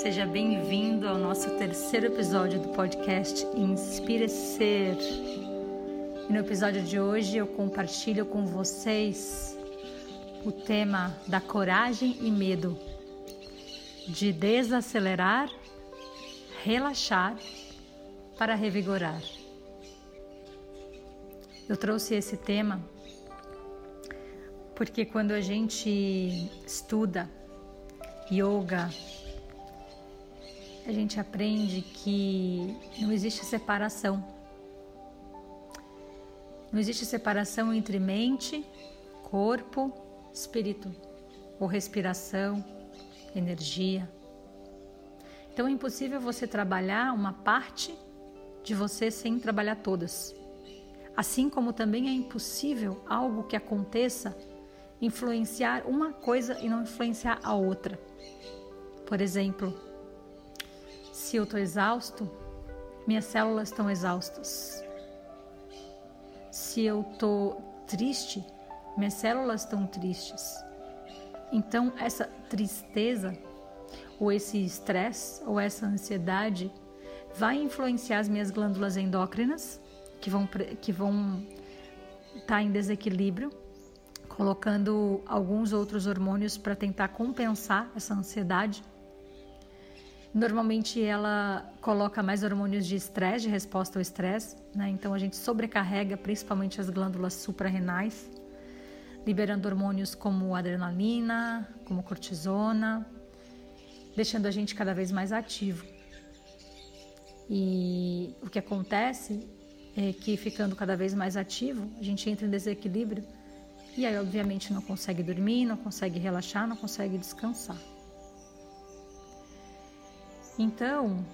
seja bem-vindo ao nosso terceiro episódio do podcast Inspire Ser. E no episódio de hoje eu compartilho com vocês o tema da coragem e medo, de desacelerar, relaxar para revigorar. Eu trouxe esse tema porque quando a gente estuda yoga, a gente aprende que não existe separação. Não existe separação entre mente, corpo, espírito, ou respiração, energia. Então é impossível você trabalhar uma parte de você sem trabalhar todas. Assim como também é impossível algo que aconteça influenciar uma coisa e não influenciar a outra. Por exemplo, se eu estou exausto, minhas células estão exaustas. Se eu estou triste, minhas células estão tristes. Então, essa tristeza, ou esse estresse, ou essa ansiedade, vai influenciar as minhas glândulas endócrinas, que vão que vão estar tá em desequilíbrio, colocando alguns outros hormônios para tentar compensar essa ansiedade. Normalmente ela coloca mais hormônios de estresse, de resposta ao estresse, né? então a gente sobrecarrega principalmente as glândulas suprarrenais, liberando hormônios como adrenalina, como cortisona, deixando a gente cada vez mais ativo. E o que acontece é que ficando cada vez mais ativo, a gente entra em desequilíbrio e aí, obviamente, não consegue dormir, não consegue relaxar, não consegue descansar. Então,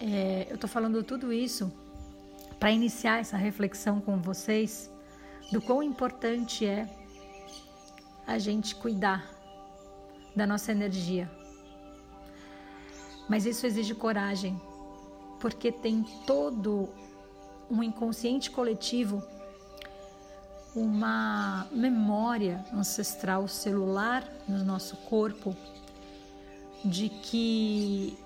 é, eu estou falando tudo isso para iniciar essa reflexão com vocês do quão importante é a gente cuidar da nossa energia. Mas isso exige coragem, porque tem todo um inconsciente coletivo, uma memória ancestral celular no nosso corpo de que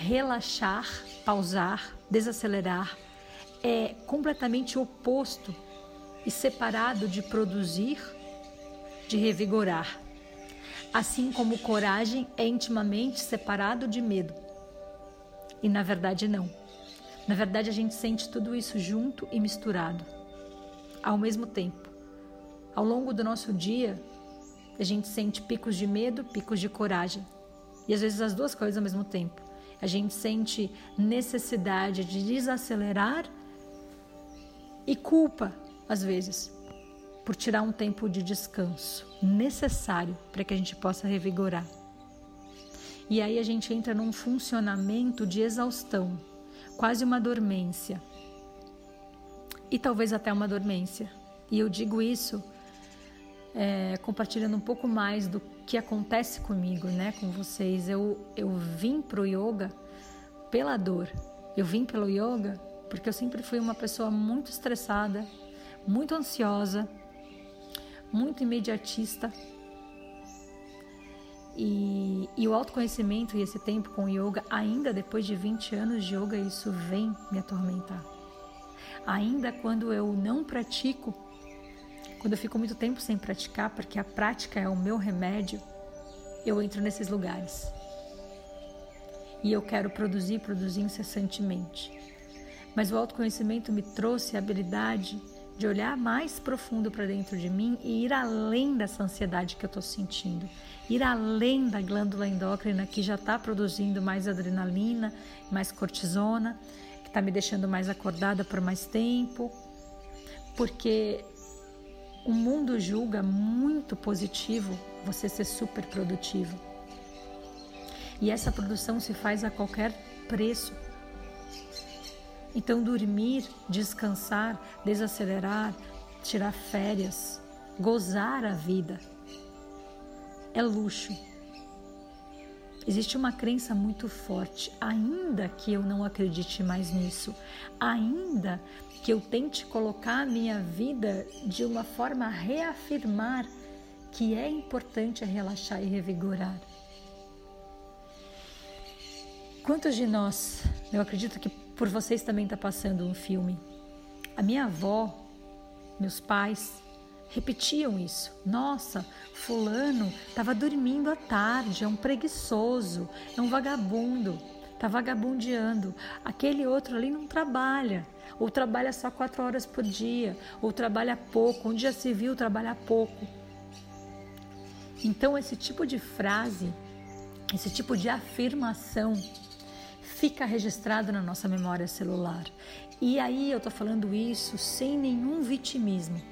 relaxar, pausar, desacelerar é completamente oposto e separado de produzir, de revigorar. Assim como coragem é intimamente separado de medo. E na verdade, não. Na verdade, a gente sente tudo isso junto e misturado, ao mesmo tempo. Ao longo do nosso dia, a gente sente picos de medo, picos de coragem. E às vezes as duas coisas ao mesmo tempo. A gente sente necessidade de desacelerar e culpa, às vezes, por tirar um tempo de descanso necessário para que a gente possa revigorar. E aí a gente entra num funcionamento de exaustão, quase uma dormência. E talvez até uma dormência. E eu digo isso é, compartilhando um pouco mais do que acontece comigo, né, com vocês. Eu, eu vim pro yoga pela dor. Eu vim pelo yoga porque eu sempre fui uma pessoa muito estressada, muito ansiosa, muito imediatista. E, e, o autoconhecimento e esse tempo com yoga, ainda depois de 20 anos de yoga, isso vem me atormentar. Ainda quando eu não pratico, quando eu fico muito tempo sem praticar, porque a prática é o meu remédio, eu entro nesses lugares. E eu quero produzir, produzir incessantemente. Mas o autoconhecimento me trouxe a habilidade de olhar mais profundo para dentro de mim e ir além dessa ansiedade que eu estou sentindo, ir além da glândula endócrina que já está produzindo mais adrenalina, mais cortisona, que está me deixando mais acordada por mais tempo, porque o mundo julga muito positivo você ser super produtivo. E essa produção se faz a qualquer preço. Então, dormir, descansar, desacelerar, tirar férias, gozar a vida é luxo. Existe uma crença muito forte, ainda que eu não acredite mais nisso, ainda que eu tente colocar a minha vida de uma forma a reafirmar que é importante relaxar e revigorar. Quantos de nós, eu acredito que por vocês também está passando um filme. A minha avó, meus pais, repetiam isso. Nossa, fulano estava dormindo à tarde, é um preguiçoso, é um vagabundo, está vagabundeando. Aquele outro ali não trabalha, ou trabalha só quatro horas por dia, ou trabalha pouco, um dia se viu trabalhar pouco. Então esse tipo de frase, esse tipo de afirmação fica registrado na nossa memória celular. E aí eu estou falando isso sem nenhum vitimismo.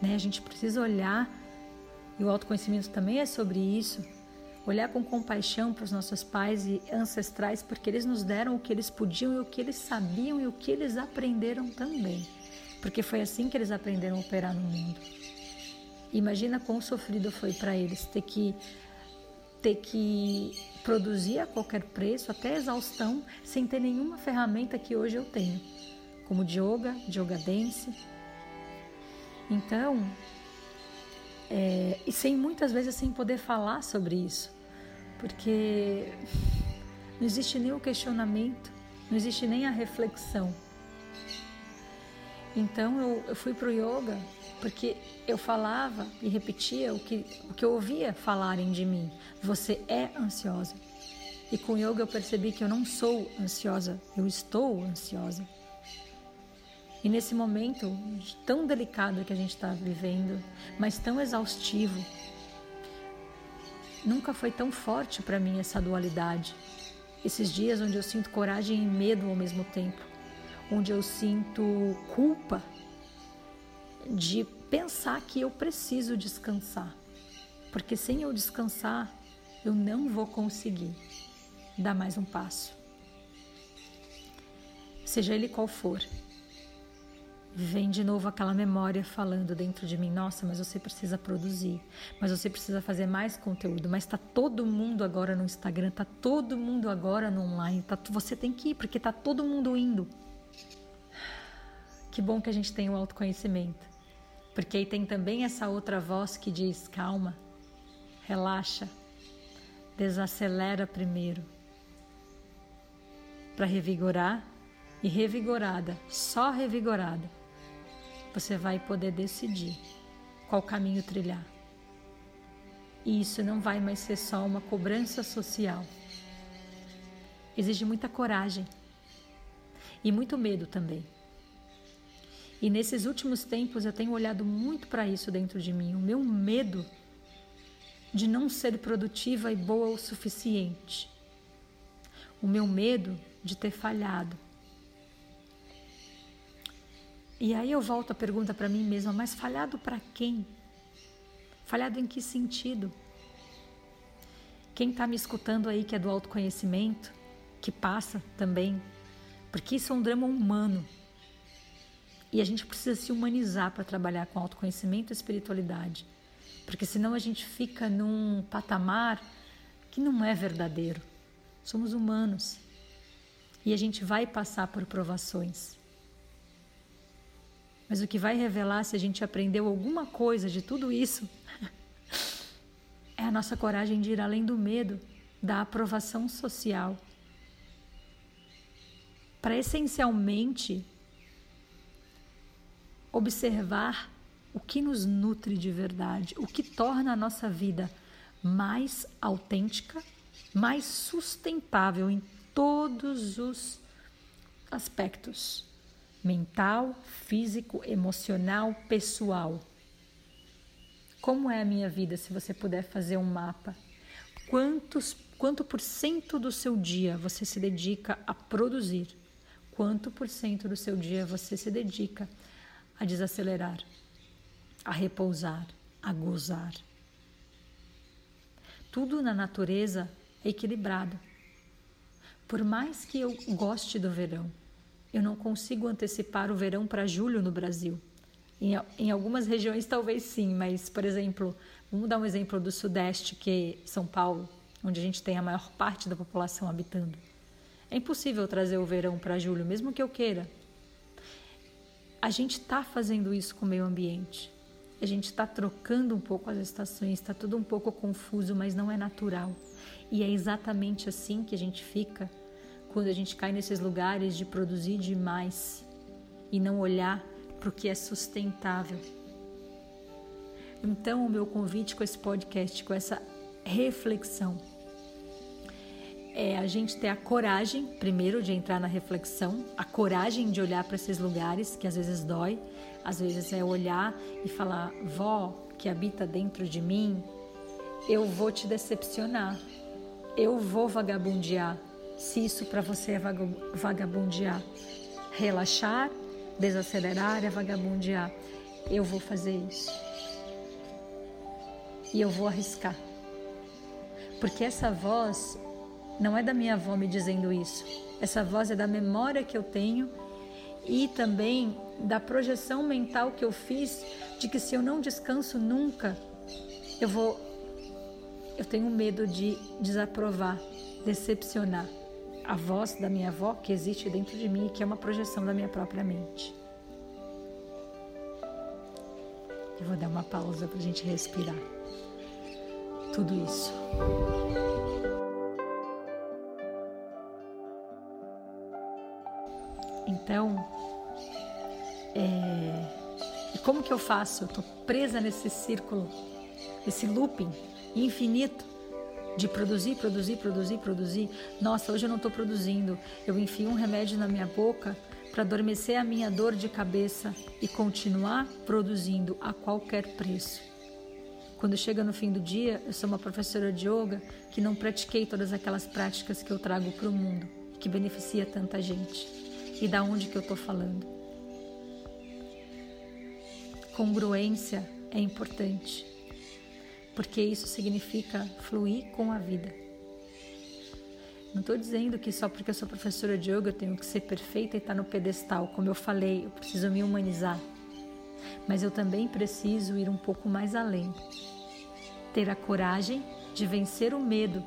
Né? A gente precisa olhar, e o autoconhecimento também é sobre isso, olhar com compaixão para os nossos pais e ancestrais, porque eles nos deram o que eles podiam e o que eles sabiam e o que eles aprenderam também. Porque foi assim que eles aprenderam a operar no mundo. Imagina quão sofrido foi para eles ter que ter que produzir a qualquer preço, até exaustão, sem ter nenhuma ferramenta que hoje eu tenho, como yoga, yoga dance. Então, é, e sem muitas vezes sem poder falar sobre isso, porque não existe nem o questionamento, não existe nem a reflexão. Então eu, eu fui para o yoga porque eu falava e repetia o que, o que eu ouvia falarem de mim. Você é ansiosa. E com yoga eu percebi que eu não sou ansiosa, eu estou ansiosa. E nesse momento tão delicado que a gente está vivendo, mas tão exaustivo, nunca foi tão forte para mim essa dualidade. Esses dias onde eu sinto coragem e medo ao mesmo tempo, onde eu sinto culpa de pensar que eu preciso descansar, porque sem eu descansar, eu não vou conseguir dar mais um passo. Seja ele qual for, vem de novo aquela memória falando dentro de mim: nossa, mas você precisa produzir, mas você precisa fazer mais conteúdo. Mas está todo mundo agora no Instagram, está todo mundo agora no online, tá, você tem que ir porque está todo mundo indo. Que bom que a gente tem o autoconhecimento, porque aí tem também essa outra voz que diz: calma, relaxa, desacelera primeiro, para revigorar e revigorada, só revigorada, você vai poder decidir qual caminho trilhar. E isso não vai mais ser só uma cobrança social. Exige muita coragem e muito medo também. E nesses últimos tempos eu tenho olhado muito para isso dentro de mim, o meu medo de não ser produtiva e boa o suficiente. O meu medo de ter falhado e aí eu volto a pergunta para mim mesma: mas falhado para quem? Falhado em que sentido? Quem está me escutando aí que é do autoconhecimento, que passa também, porque isso é um drama humano. E a gente precisa se humanizar para trabalhar com autoconhecimento e espiritualidade, porque senão a gente fica num patamar que não é verdadeiro. Somos humanos e a gente vai passar por provações. Mas o que vai revelar se a gente aprendeu alguma coisa de tudo isso é a nossa coragem de ir além do medo, da aprovação social. Para essencialmente observar o que nos nutre de verdade, o que torna a nossa vida mais autêntica, mais sustentável em todos os aspectos mental, físico, emocional, pessoal. Como é a minha vida se você puder fazer um mapa? Quantos, quanto por cento do seu dia você se dedica a produzir? Quanto por cento do seu dia você se dedica a desacelerar, a repousar, a gozar? Tudo na natureza é equilibrado. Por mais que eu goste do verão, eu não consigo antecipar o verão para julho no Brasil. Em, em, algumas regiões talvez sim, mas, por exemplo, vamos dar um exemplo do Sudeste, que é São Paulo, onde a gente tem a maior parte da população habitando. É impossível trazer o verão para julho, mesmo que eu queira. A gente está fazendo isso com o meio ambiente. A gente está trocando um pouco as estações, está tudo um pouco confuso, mas não é natural. E é exatamente assim que a gente fica quando a gente cai nesses lugares de produzir demais e não olhar para o que é sustentável. Então, o meu convite com esse podcast, com essa reflexão, é a gente ter a coragem, primeiro, de entrar na reflexão, a coragem de olhar para esses lugares que às vezes dói, às vezes é olhar e falar: vó que habita dentro de mim, eu vou te decepcionar, eu vou vagabundear. Se isso para você é vagabundear, relaxar, desacelerar é vagabundear, eu vou fazer isso. E eu vou arriscar. Porque essa voz não é da minha avó me dizendo isso. Essa voz é da memória que eu tenho e também da projeção mental que eu fiz de que se eu não descanso nunca, eu vou eu tenho medo de desaprovar, decepcionar a voz da minha avó que existe dentro de mim e que é uma projeção da minha própria mente. Eu vou dar uma pausa para a gente respirar tudo isso. Então, é... como que eu faço? Eu estou presa nesse círculo, esse looping infinito de produzir, produzir, produzir, produzir. Nossa, hoje eu não estou produzindo. Eu enfio um remédio na minha boca para adormecer a minha dor de cabeça e continuar produzindo a qualquer preço. Quando chega no fim do dia, eu sou uma professora de yoga que não pratiquei todas aquelas práticas que eu trago para o mundo, que beneficia tanta gente. E da onde que eu estou falando? Congruência é importante porque isso significa fluir com a vida. Não estou dizendo que só porque eu sou professora de yoga eu tenho que ser perfeita e estar tá no pedestal. Como eu falei, eu preciso me humanizar. Mas eu também preciso ir um pouco mais além. Ter a coragem de vencer o medo.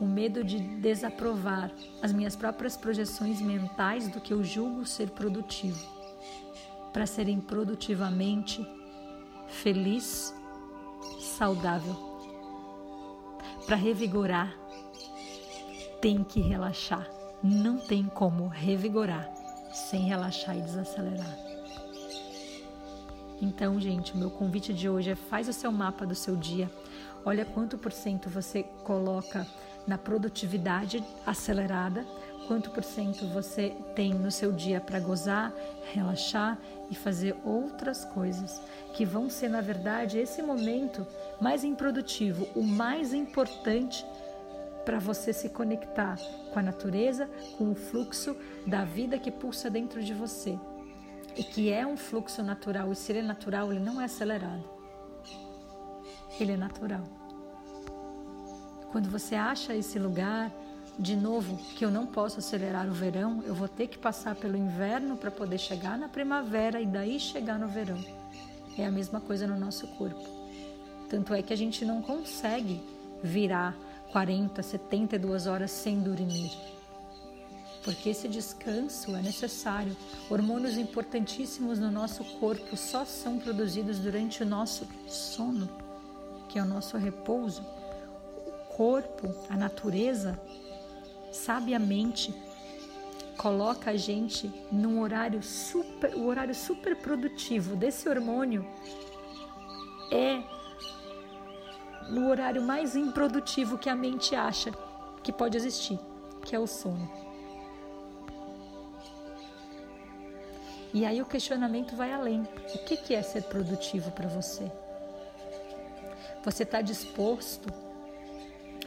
O medo de desaprovar as minhas próprias projeções mentais do que eu julgo ser produtivo. Para serem produtivamente feliz, saudável. Para revigorar, tem que relaxar. Não tem como revigorar sem relaxar e desacelerar. Então, gente, o meu convite de hoje é faz o seu mapa do seu dia. Olha quanto por cento você coloca na produtividade acelerada, quanto por cento você tem no seu dia para gozar, relaxar e fazer outras coisas que vão ser, na verdade, esse momento mais improdutivo, o mais importante para você se conectar com a natureza, com o fluxo da vida que pulsa dentro de você. E que é um fluxo natural, e se ele é natural, ele não é acelerado. Ele é natural. Quando você acha esse lugar, de novo, que eu não posso acelerar o verão, eu vou ter que passar pelo inverno para poder chegar na primavera e daí chegar no verão. É a mesma coisa no nosso corpo. Tanto é que a gente não consegue virar 40, 72 horas sem dormir. Porque esse descanso é necessário. Hormônios importantíssimos no nosso corpo só são produzidos durante o nosso sono, que é o nosso repouso. O corpo, a natureza, sabiamente coloca a gente num horário super, o horário super produtivo desse hormônio é no horário mais improdutivo que a mente acha que pode existir, que é o sono. E aí o questionamento vai além. O que é ser produtivo para você? Você está disposto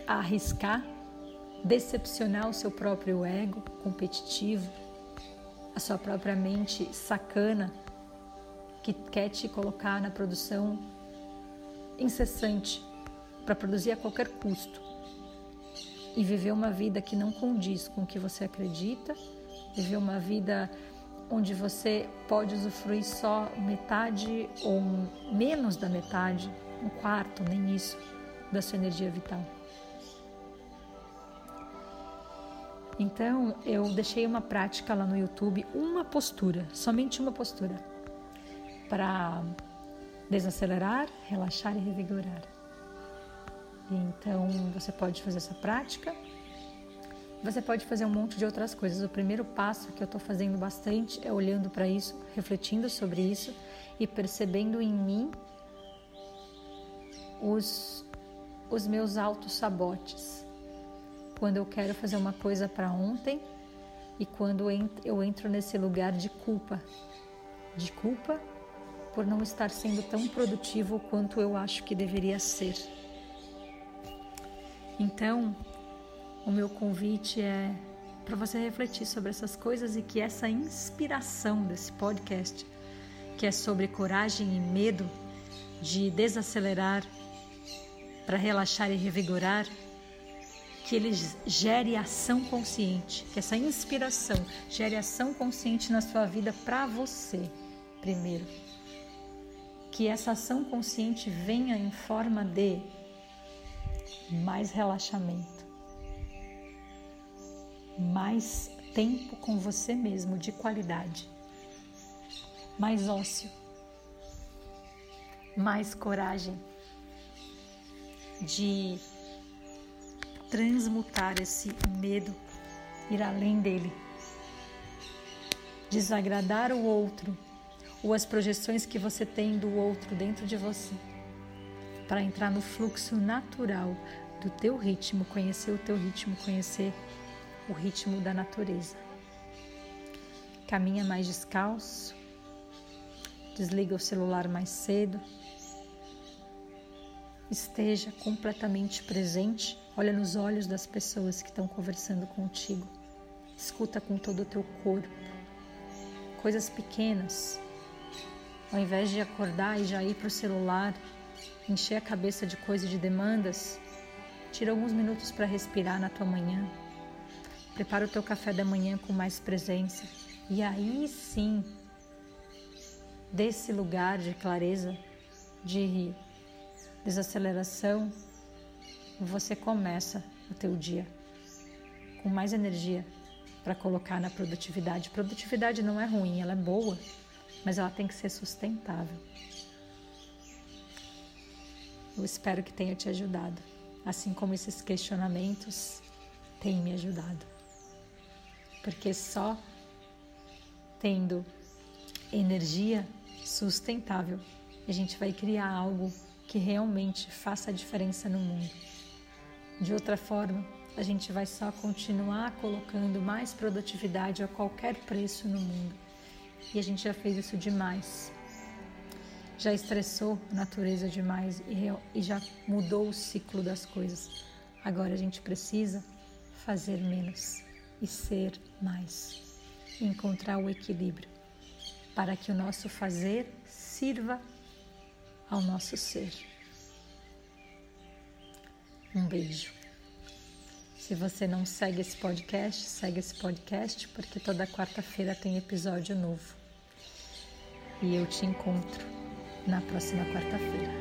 a arriscar decepcionar o seu próprio ego competitivo, a sua própria mente sacana que quer te colocar na produção incessante para produzir a qualquer custo e viver uma vida que não condiz com o que você acredita, viver uma vida onde você pode usufruir só metade ou menos da metade, um quarto, nem isso, da sua energia vital. Então eu deixei uma prática lá no YouTube, uma postura, somente uma postura, para desacelerar, relaxar e revigorar. Então você pode fazer essa prática Você pode fazer um monte de outras coisas. O primeiro passo que eu estou fazendo bastante é olhando para isso, refletindo sobre isso e percebendo em mim os, os meus autossabotes. Quando eu quero fazer uma coisa para ontem e quando eu entro nesse lugar de culpa. De culpa por não estar sendo tão produtivo quanto eu acho que deveria ser. Então, o meu convite é para você refletir sobre essas coisas e que essa inspiração desse podcast, que é sobre coragem e medo de desacelerar para relaxar e revigorar, que ele gere ação consciente, que essa inspiração gere ação consciente na sua vida para você, primeiro. Que essa ação consciente venha em forma de mais relaxamento, mais tempo com você mesmo de qualidade, mais ócio, mais coragem de transmutar esse medo, ir além dele, desagradar o outro ou as projeções que você tem do outro dentro de você, para entrar no fluxo natural do teu ritmo, conhecer o teu ritmo, conhecer o ritmo da natureza. Caminha mais descalço, desliga o celular mais cedo, esteja completamente presente, olha nos olhos das pessoas que estão conversando contigo, escuta com todo o teu corpo, coisas pequenas, ao invés de acordar e já ir para o celular, encher a cabeça de coisas de demandas, tira alguns minutos para respirar na tua manhã, Prepara o teu café da manhã com mais presença. E aí sim, desse lugar de clareza, de desaceleração, você começa o teu dia com mais energia para colocar na produtividade. Produtividade não é ruim, ela é boa, mas ela tem que ser sustentável. Eu espero que tenha te ajudado, assim como esses questionamentos têm me ajudado porque só tendo energia sustentável a gente vai criar algo que realmente faça a diferença no mundo. De outra forma, a gente vai só continuar colocando mais produtividade a qualquer preço no mundo. E a gente já fez isso demais. Já estressou a natureza demais e, já mudou o ciclo das coisas. Agora a gente precisa fazer menos e ser mais. Encontrar o equilíbrio para que o nosso fazer sirva ao nosso ser. Um beijo. Se você não segue esse podcast, segue esse podcast porque toda quarta-feira tem episódio novo. E eu te encontro na próxima quarta-feira.